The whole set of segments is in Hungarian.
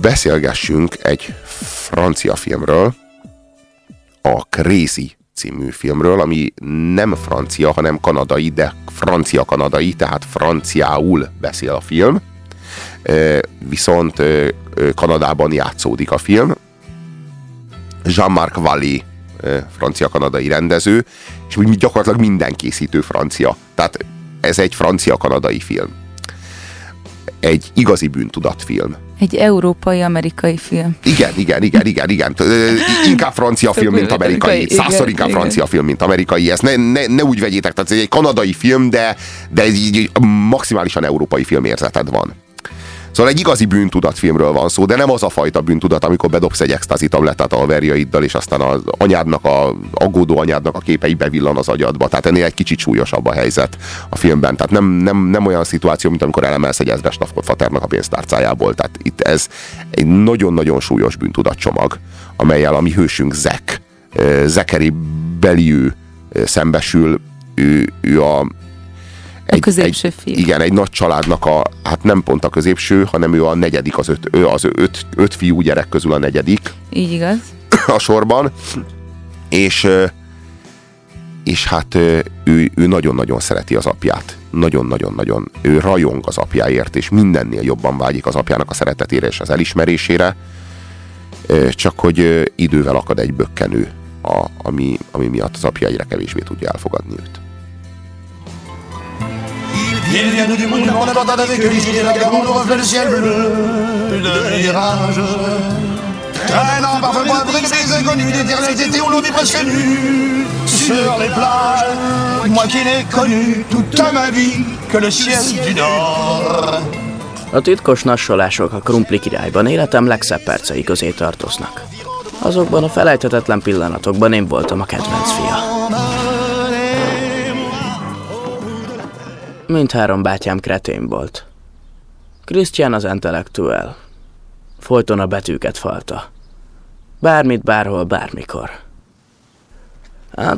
beszélgessünk egy francia filmről, a Crazy című filmről, ami nem francia, hanem kanadai, de francia-kanadai, tehát franciául beszél a film. Viszont Kanadában játszódik a film. Jean-Marc Vallée francia-kanadai rendező, és gyakorlatilag minden készítő francia. Tehát ez egy francia-kanadai film. Egy igazi bűntudatfilm. Egy európai-amerikai film. Igen, igen, igen, igen, igen. Inkább francia film, mint amerikai. Százszor inkább igen. francia film, mint amerikai. Ezt ne, ne, ne úgy vegyétek, tehát ez egy kanadai film, de, de egy maximálisan európai filmérzeted van. Szóval egy igazi bűntudatfilmről van szó, de nem az a fajta bűntudat, amikor bedobsz egy extazi tablettát a verjaiddal, és aztán az anyádnak, a aggódó anyádnak a képei bevillan az agyadba. Tehát ennél egy kicsit súlyosabb a helyzet a filmben. Tehát nem, nem, nem olyan szituáció, mint amikor elemelsz egy ezres faternak a pénztárcájából. Tehát itt ez egy nagyon-nagyon súlyos bűntudatcsomag, amelyel a mi hősünk Zek, Zekeri Beliő szembesül, ő, ő a, egy, a középső egy, fiú. Igen, egy nagy családnak a, hát nem pont a középső, hanem ő a negyedik, az öt, ő az öt, öt fiú gyerek közül a negyedik. Így igaz. A sorban. És, és hát ő, ő nagyon-nagyon szereti az apját. Nagyon-nagyon-nagyon. Ő rajong az apjáért, és mindennél jobban vágyik az apjának a szeretetére és az elismerésére. Csak hogy idővel akad egy bökkenő, a, ami, ami miatt az apja egyre kevésbé tudja elfogadni őt. Ils viennent du monde, on abandonne avec eux les idées vagabondes, on reflet le ciel bleu de mirage. Traînant parfois avec des inconnus, où l'on vit presque nu sur les plages. Moi qui n'ai connu toute ma vie que le ciel du Nord. A titkos nassolások a Krumpli királyban életem legszebb percei közé tartoznak. Azokban a felejthetetlen pillanatokban én voltam a kedvenc fia. Mindhárom bátyám kretén volt. Christian az intellektuel. Folyton a betűket falta. Bármit, bárhol, bármikor.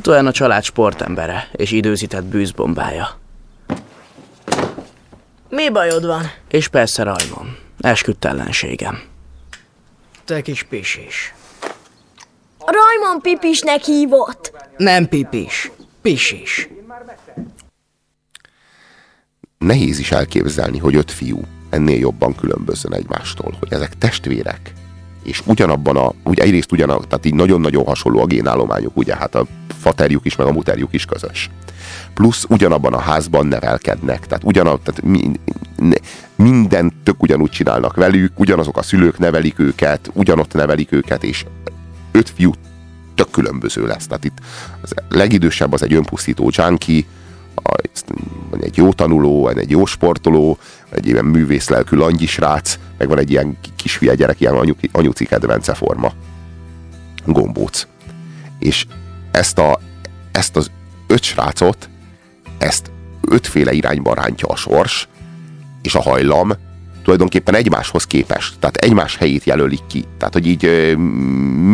olyan a család sportembere és időzített bűzbombája. Mi bajod van? És persze Rajmon, esküdt ellenségem. Te kis pisis. Rajmon pipisnek hívott. Nem pipis, pisis nehéz is elképzelni, hogy öt fiú ennél jobban különbözzön egymástól, hogy ezek testvérek, és ugyanabban a, ugye egyrészt ugyanab, tehát így nagyon-nagyon hasonló a génállományuk, ugye hát a faterjuk is, meg a muterjuk is közös. Plusz ugyanabban a házban nevelkednek, tehát ugyanab, tehát mi, mindent tök ugyanúgy csinálnak velük, ugyanazok a szülők nevelik őket, ugyanott nevelik őket, és öt fiú tök különböző lesz. Tehát itt az legidősebb az egy önpusztító junkie, van egy jó tanuló, van egy jó sportoló, egy ilyen művészlelkű langyisrác, meg van egy ilyen kisfia gyerek, ilyen anyu, anyuci kedvence forma. Gombóc. És ezt, a, ezt az öt srácot, ezt ötféle irányba rántja a sors, és a hajlam tulajdonképpen egymáshoz képest, tehát egymás helyét jelölik ki. Tehát, hogy így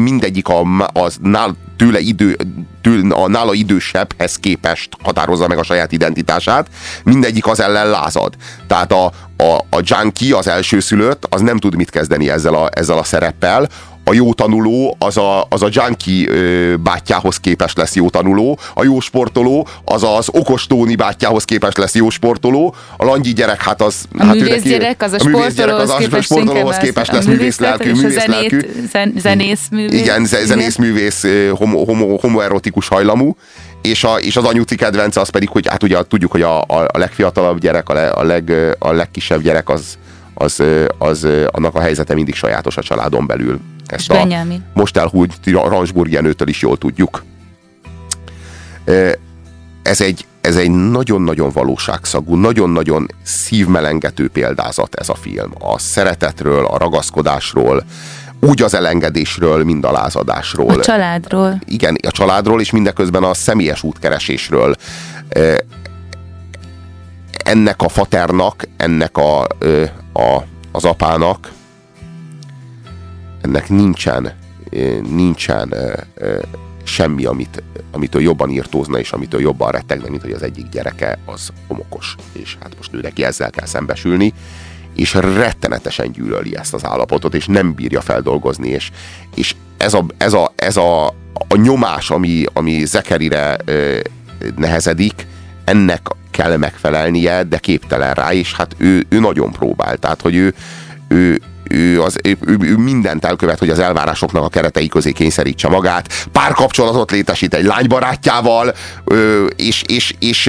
mindegyik a, az nál, tőle idő, tőle, a nála idősebbhez képest határozza meg a saját identitását, mindegyik az ellen lázad. Tehát a, a, a junkie, az elsőszülött, az nem tud mit kezdeni ezzel a, ezzel a szereppel, a jó tanuló az a, az a junkie ö, bátyjához képest lesz jó tanuló, a jó sportoló az az okos Tóni bátyjához képest lesz jó sportoló, a langyi gyerek hát az... A hát művész gyerek az a, a sportolóhoz az képest, sportolóhoz képest lesz művész lelkű, művész lelkű. Zen, zenész művész. Igen, zenész művész, homo, homo, homoerotikus hajlamú és, a, és az anyuci kedvence az pedig, hogy hát ugye tudjuk, hogy a, a, legfiatalabb gyerek, a, le, a, leg, a legkisebb gyerek az, az, az, annak a helyzete mindig sajátos a családon belül. Ezt a most elhúgy Ransburg Jenőtől is jól tudjuk. Ez egy, ez egy nagyon-nagyon valóságszagú, nagyon-nagyon szívmelengető példázat ez a film. A szeretetről, a ragaszkodásról, úgy az elengedésről, mind a lázadásról. A családról. Igen, a családról, és mindeközben a személyes útkeresésről. Ennek a faternak, ennek a, a, az apának, ennek nincsen, nincsen semmi, amit, amitől jobban írtózna, és amitől jobban rettegne, mint hogy az egyik gyereke az homokos. És hát most ő neki ezzel kell szembesülni, és rettenetesen gyűlöli ezt az állapotot, és nem bírja feldolgozni, és, és ez, a, ez, a, ez a, a nyomás, ami, ami Zekerire ö, nehezedik, ennek kell megfelelnie, de képtelen rá, és hát ő, ő nagyon próbál. Tehát, hogy ő, ő, ő, az, ő, ő mindent elkövet, hogy az elvárásoknak a keretei közé kényszerítse magát, párkapcsolatot létesít egy lánybarátjával, és, és, és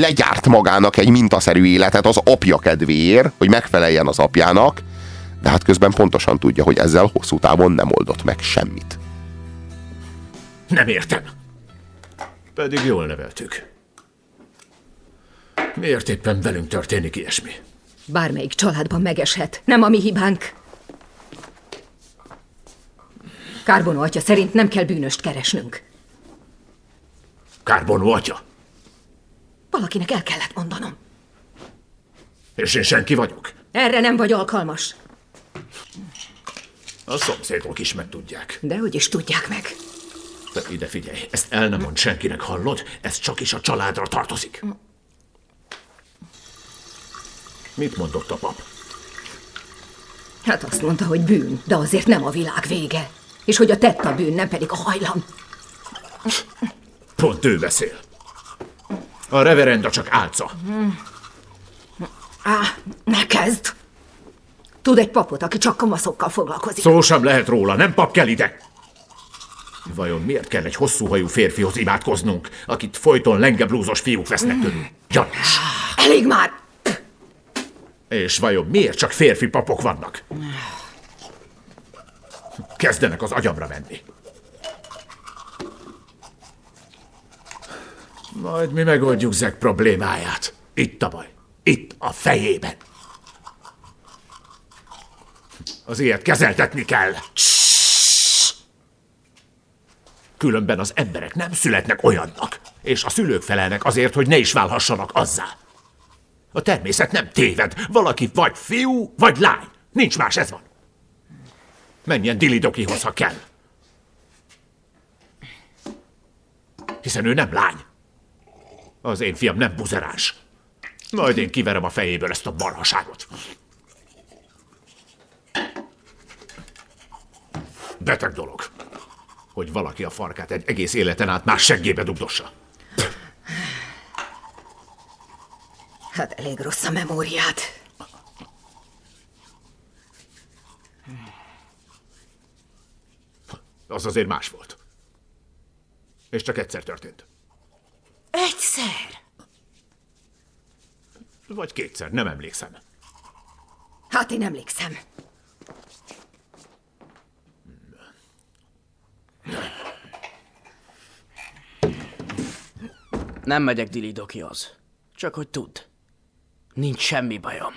legyárt magának egy mintaszerű életet az apja kedvéért, hogy megfeleljen az apjának, de hát közben pontosan tudja, hogy ezzel hosszú távon nem oldott meg semmit. Nem értem. Pedig jól neveltük. Miért éppen velünk történik ilyesmi? Bármelyik családban megeshet. Nem a mi hibánk. Kárbono atya szerint nem kell bűnöst keresnünk. Kárbono atya? Valakinek el kellett mondanom. És én senki vagyok? Erre nem vagy alkalmas. A szomszédok is megtudják. Dehogy is tudják meg. De ide figyelj, ezt el nem mond senkinek, hallod? Ez csak is a családra tartozik. Mit mondott a pap? Hát azt mondta, hogy bűn, de azért nem a világ vége. És hogy a tett a bűn, nem pedig a hajlam. Pont ő beszél. A reverenda csak álca. Á, ne kezd! Tud egy papot, aki csak kamaszokkal foglalkozik. Szó sem lehet róla, nem pap kell ide. Vajon miért kell egy hosszúhajú férfihoz imádkoznunk, akit folyton lengeblúzos fiúk vesznek tőlünk? Gyanús. Elég már! És vajon miért csak férfi papok vannak? Kezdenek az agyamra menni. Majd mi megoldjuk Zek problémáját. Itt a baj. Itt a fejében. Az ilyet kezeltetni kell. Különben az emberek nem születnek olyannak, és a szülők felelnek azért, hogy ne is válhassanak azzá. A természet nem téved. Valaki vagy fiú, vagy lány. Nincs más, ez van. Menjen Dilidokihoz, ha kell. Hiszen ő nem lány. Az én fiam nem buzeráns. Majd én kiverem a fejéből ezt a marhaságot. Beteg dolog, hogy valaki a farkát egy egész életen át más seggébe dugdossa. Hát elég rossz a memóriát. Az azért más volt. És csak egyszer történt. Egyszer? Vagy kétszer, nem emlékszem. Hát én emlékszem. Nem megyek Dilidokihoz. Csak hogy tudd. Nincs semmi bajom.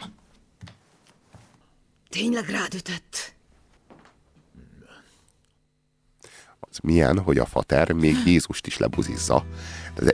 Tényleg rád ütött? Az milyen, hogy a fater még Jézust is lebuzizza. De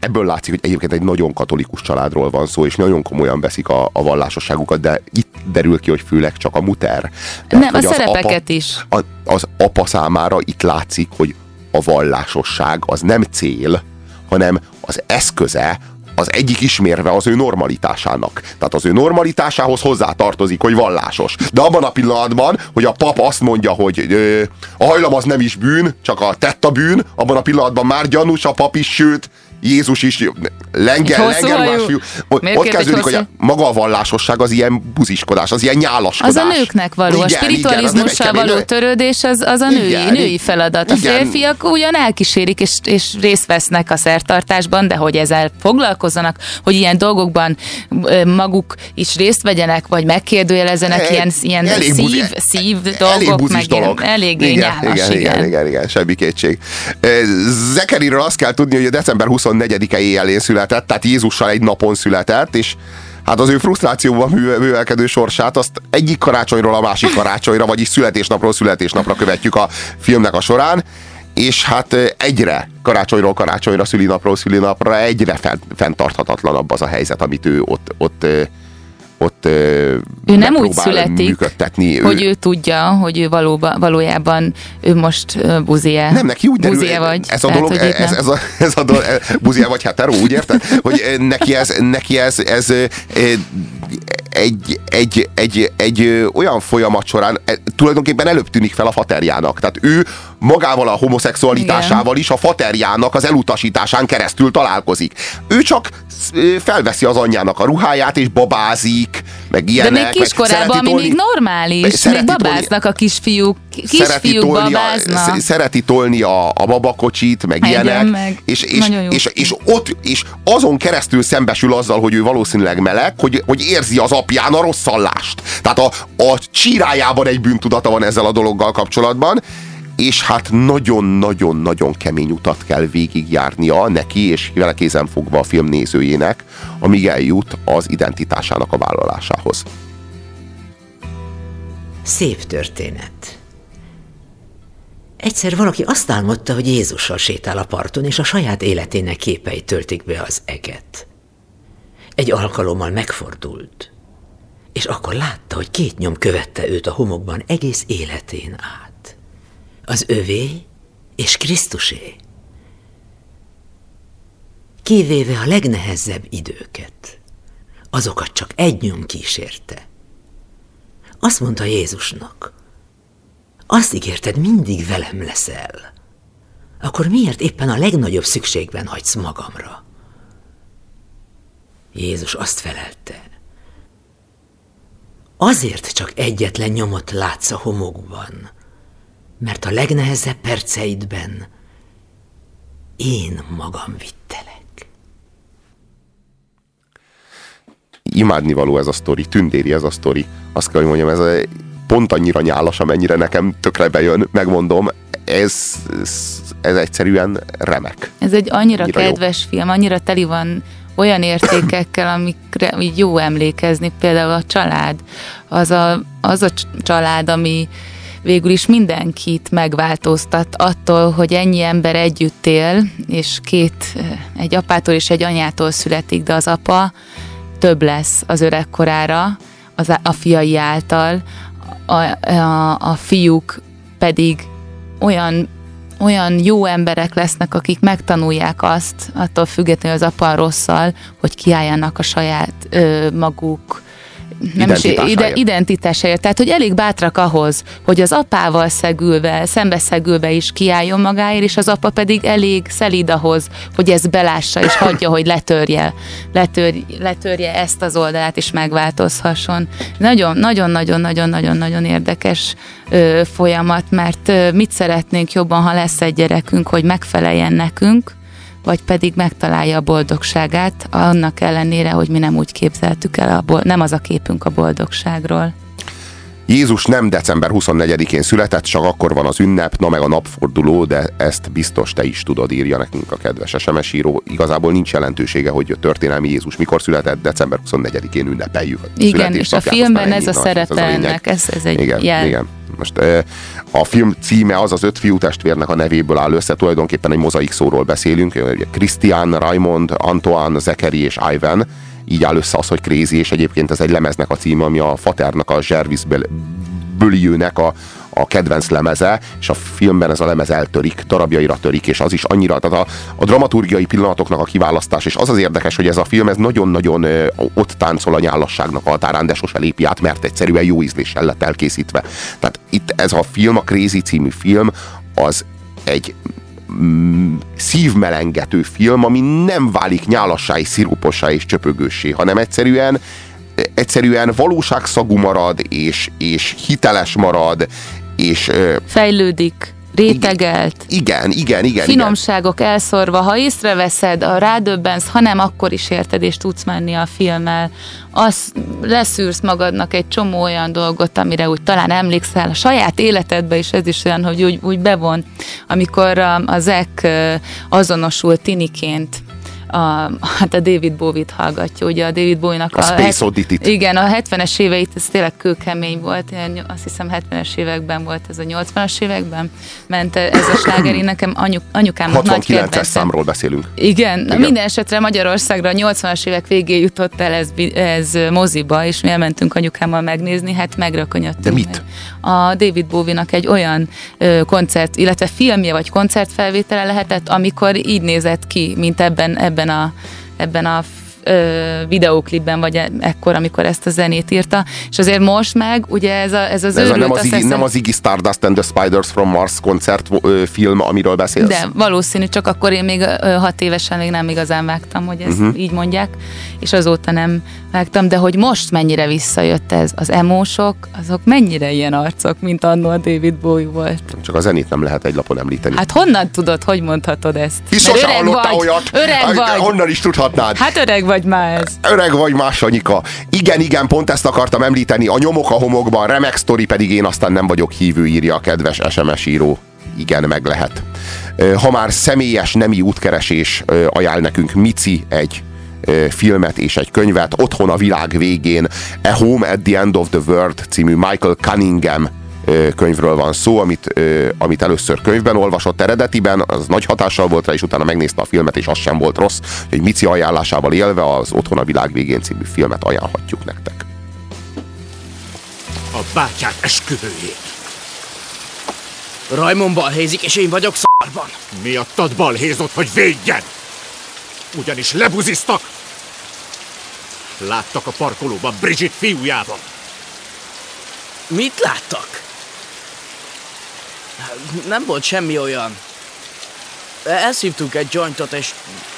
ebből látszik, hogy egyébként egy nagyon katolikus családról van szó, és nagyon komolyan veszik a, a vallásosságukat, de itt derül ki, hogy főleg csak a muter. Mert, Nem, a szerepeket apa, is. A, az apa számára itt látszik, hogy a vallásosság az nem cél, hanem az eszköze az egyik ismérve az ő normalitásának. Tehát az ő normalitásához hozzá tartozik, hogy vallásos. De abban a pillanatban, hogy a pap azt mondja, hogy ö, a hajlam az nem is bűn, csak a tetta bűn, abban a pillanatban már gyanús a pap is, sőt, Jézus is lengel, lengerruhás fiú. Ott kezdődik, hogy a, maga a vallásosság az ilyen buziskodás, az ilyen nyálaskodás. Az a nőknek való, igen, a spiritualizmussal igen, való törődés az, az a női, igen, női feladat. A igen. férfiak ugyan elkísérik és, és részt vesznek a szertartásban, de hogy ezzel foglalkozzanak, hogy ilyen dolgokban maguk is részt vegyenek, vagy megkérdőjelezenek e, ilyen, ilyen elég szív, buzi, szív elég dolgok, meg dolog. eléggé igen, nyálas, igen, igen. Igen, igen, igen, semmi kétség. Zekeriről azt kell tudni, hogy a december 20 24-e éjjelén született, tehát Jézussal egy napon született, és hát az ő frusztrációban művelkedő sorsát azt egyik karácsonyról a másik karácsonyra, vagyis születésnapról születésnapra követjük a filmnek a során, és hát egyre karácsonyról karácsonyra, szülinapról szülinapra egyre fenntarthatatlanabb az a helyzet, amit ő ott, ott ott ő nem úgy születik, működtetni. hogy ő, ő tudja, hogy ő valóba, valójában ő most buzie. Nem, neki úgy derül, buzie vagy. Ez a dolog, tehát, ez, ez, a, ez a dolog, buzie vagy hetero, úgy érted? Hogy neki ez, neki ez, ez, ez egy, egy, egy, egy olyan folyamat során e, tulajdonképpen előbb tűnik fel a faterjának. Tehát ő magával a homoszexualitásával is a faterjának az elutasításán keresztül találkozik. Ő csak felveszi az anyjának a ruháját, és babázik, meg ilyenek. De még kiskorában, ami még normális, még babáznak tolni, a kisfiúk, kisfiúk babáznak. A, szereti tolni a, a babakocsit, meg Egyen ilyenek. Meg. És, és, és, és, ott, és azon keresztül szembesül azzal, hogy ő valószínűleg meleg, hogy, hogy érzi az apján a rosszallást. Tehát a, a csírájában egy bűntudata van ezzel a dologgal kapcsolatban, és hát nagyon-nagyon-nagyon kemény utat kell végigjárnia neki, és vele kézen fogva a film nézőjének, amíg eljut az identitásának a vállalásához. Szép történet. Egyszer valaki azt álmodta, hogy Jézussal sétál a parton, és a saját életének képei töltik be az eget. Egy alkalommal megfordult, és akkor látta, hogy két nyom követte őt a homokban egész életén át az övé és Krisztusé. Kivéve a legnehezebb időket, azokat csak egy nyom kísérte. Azt mondta Jézusnak, azt ígérted, mindig velem leszel. Akkor miért éppen a legnagyobb szükségben hagysz magamra? Jézus azt felelte, azért csak egyetlen nyomot látsz a homokban, mert a legnehezebb perceidben én magam vittelek. Imádnivaló ez a sztori, tündéri ez a sztori. Azt kell, hogy mondjam, ez a, pont annyira nyálas, amennyire nekem tökre bejön, megmondom, ez, ez, ez egyszerűen remek. Ez egy annyira, annyira kedves jó. film, annyira teli van olyan értékekkel, amikre így jó emlékezni, például a család. Az a, az a család, ami, végül is mindenkit megváltoztat attól, hogy ennyi ember együtt él, és két, eh, egy apától és egy anyától születik, de az apa több lesz az öregkorára, az, a fiai által, a, a, a fiúk pedig olyan olyan jó emberek lesznek, akik megtanulják azt, attól függetlenül az apa rosszal, hogy kiálljanak a saját ö, maguk nem is ide, identitásáért. Tehát, hogy elég bátrak ahhoz, hogy az apával szegülve, szembeszegülve is kiálljon magáért, és az apa pedig elég szelíd ahhoz, hogy ezt belássa, és hagyja, hogy letörje, letör, letörje ezt az oldalát, és megváltozhasson. Nagyon, nagyon, nagyon, nagyon, nagyon, nagyon érdekes ö, folyamat, mert ö, mit szeretnénk jobban, ha lesz egy gyerekünk, hogy megfeleljen nekünk, vagy pedig megtalálja a boldogságát, annak ellenére, hogy mi nem úgy képzeltük el, a bold- nem az a képünk a boldogságról. Jézus nem december 24-én született, csak akkor van az ünnep, na meg a napforduló, de ezt biztos te is tudod, írja nekünk a kedves SMS író. Igazából nincs jelentősége, hogy a történelmi Jézus mikor született, december 24-én ünnepeljük. A igen, és a filmben ez a szerepe ennek, ez, ez egy igen, jel. Igen. Most a film címe az az öt fiú testvérnek a nevéből áll össze, tulajdonképpen egy mozaik szóról beszélünk. Christian, Raymond, Antoine, Zekeri és Ivan. Így áll össze az, hogy Crazy, és egyébként ez egy lemeznek a címe, ami a Faternak, a Jervis Böliőnek a, a kedvenc lemeze, és a filmben ez a lemez eltörik, darabjaira törik, és az is annyira, tehát a, a dramaturgiai pillanatoknak a kiválasztás, és az az érdekes, hogy ez a film ez nagyon-nagyon ott táncol a nyálasságnak a határán, de sose lépi át, mert egyszerűen jó ízléssel lett elkészítve. Tehát itt ez a film, a Crazy című film, az egy mm, szívmelengető film, ami nem válik nyálassá és szirupossá és csöpögőssé, hanem egyszerűen egyszerűen valóságszagú marad, és, és hiteles marad, és... Fejlődik rétegelt. Igen, igen, igen. Finomságok igen. elszorva, ha észreveszed, a rádöbbensz, ha nem, akkor is érted, és tudsz menni a filmmel. Az leszűrsz magadnak egy csomó olyan dolgot, amire úgy talán emlékszel a saját életedbe, és ez is olyan, hogy úgy, úgy bevon. Amikor a, a Zek azonosul tiniként a, hát a David Bowie-t hallgatja, ugye a David Bowie-nak a, a Space Oddity-t. Igen, a 70-es éveit ez tényleg kőkemény volt, én azt hiszem 70-es években volt ez a 80-as években, ment ez a sláger, én nekem anyu, anyukámnak nagy kedvencem. számról beszélünk. Igen, Igen. minden esetre Magyarországra a 80-as évek végé jutott el ez, ez moziba, és mi elmentünk anyukámmal megnézni, hát megrökönyödtünk. De mit? A David Bowie-nak egy olyan ö, koncert, illetve filmje vagy koncertfelvétele lehetett, amikor így nézett ki, mint ebben, ebben ebben a ebben a ö, videóklipben, vagy e, ekkor, amikor ezt a zenét írta, és azért most meg, ugye ez, a, ez az ez őrült, nem, az Iggy, nem az Iggy Stardust and the Spiders from Mars koncert ö, film, amiről beszélsz? De valószínű, csak akkor én még ö, hat évesen még nem igazán vágtam, hogy ezt uh-huh. így mondják, és azóta nem vágtam, de hogy most mennyire visszajött ez, az emósok, azok mennyire ilyen arcok, mint annó a David Bowie volt. Csak a zenét nem lehet egy lapon említeni. Hát honnan tudod, hogy mondhatod ezt? Biztos öreg vagy, olyat. Öreg vagy. Honnan is tudhatnád? Hát öreg vagy már ez. Öreg vagy más, Anyika. Igen, igen, pont ezt akartam említeni. A nyomok a homokban, remek sztori pedig én aztán nem vagyok hívő, írja a kedves SMS író. Igen, meg lehet. Ha már személyes nemi útkeresés ajánl nekünk Mici egy filmet és egy könyvet, Otthon a világ végén, A Home at the End of the World című Michael Cunningham könyvről van szó, amit, amit először könyvben olvasott eredetiben, az nagy hatással volt rá, és utána megnézte a filmet, és az sem volt rossz, hogy Mici ajánlásával élve az Otthon a világ végén című filmet ajánlhatjuk nektek. A bátyák esküvőjét. Rajmon balhézik, és én vagyok szarban. Miattad balhézott, hogy védjen! Ugyanis lebuziztak! Láttak a parkolóban Bridget fiújával. Mit láttak? Nem volt semmi olyan. Elszívtunk egy jointot, és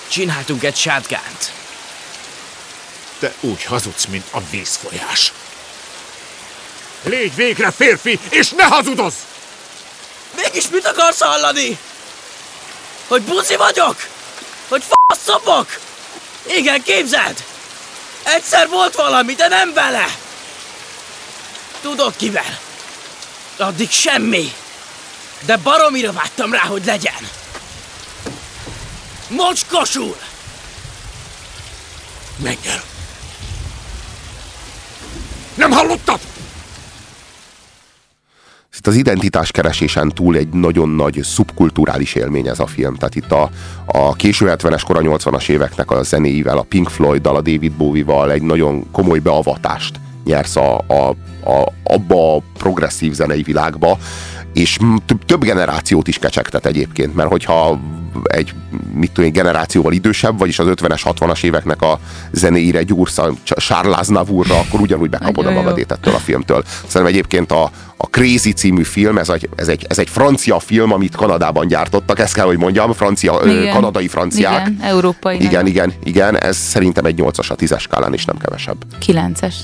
csináltunk egy sátgánt. Te úgy hazudsz, mint a vízfolyás. Légy végre férfi, és ne hazudozz! Mégis mit akarsz hallani? Hogy buzi vagyok? Hogy faszopok? Igen, képzeld! Egyszer volt valami, de nem vele! Tudod kivel? Addig semmi! De baromira vágytam rá, hogy legyen! Mocskosul! Menj el! Nem hallottad? Itt az identitás keresésen túl egy nagyon nagy szubkulturális élmény ez a film. Tehát itt a, a késő 70-es, kora 80-as éveknek a zenéivel, a Pink Floyd-dal, a David Bowie-val egy nagyon komoly beavatást nyersz a, a, a, abba a progresszív zenei világba, és több, generációt is kecsegtet egyébként, mert hogyha egy mit tudom, generációval idősebb, vagyis az 50-es, 60-as éveknek a zenéire gyúrsz a Charles Aznavourra, akkor ugyanúgy bekapod a magadét ettől a filmtől. Szerintem egyébként a, a Crazy című film, ez egy, ez, egy, ez egy francia film, amit Kanadában gyártottak, ezt kell, hogy mondjam, francia, igen. kanadai franciák. Igen, európai. Igen, igen, igen, ez szerintem egy 8-as a 10-es skálán is nem kevesebb. 9-es.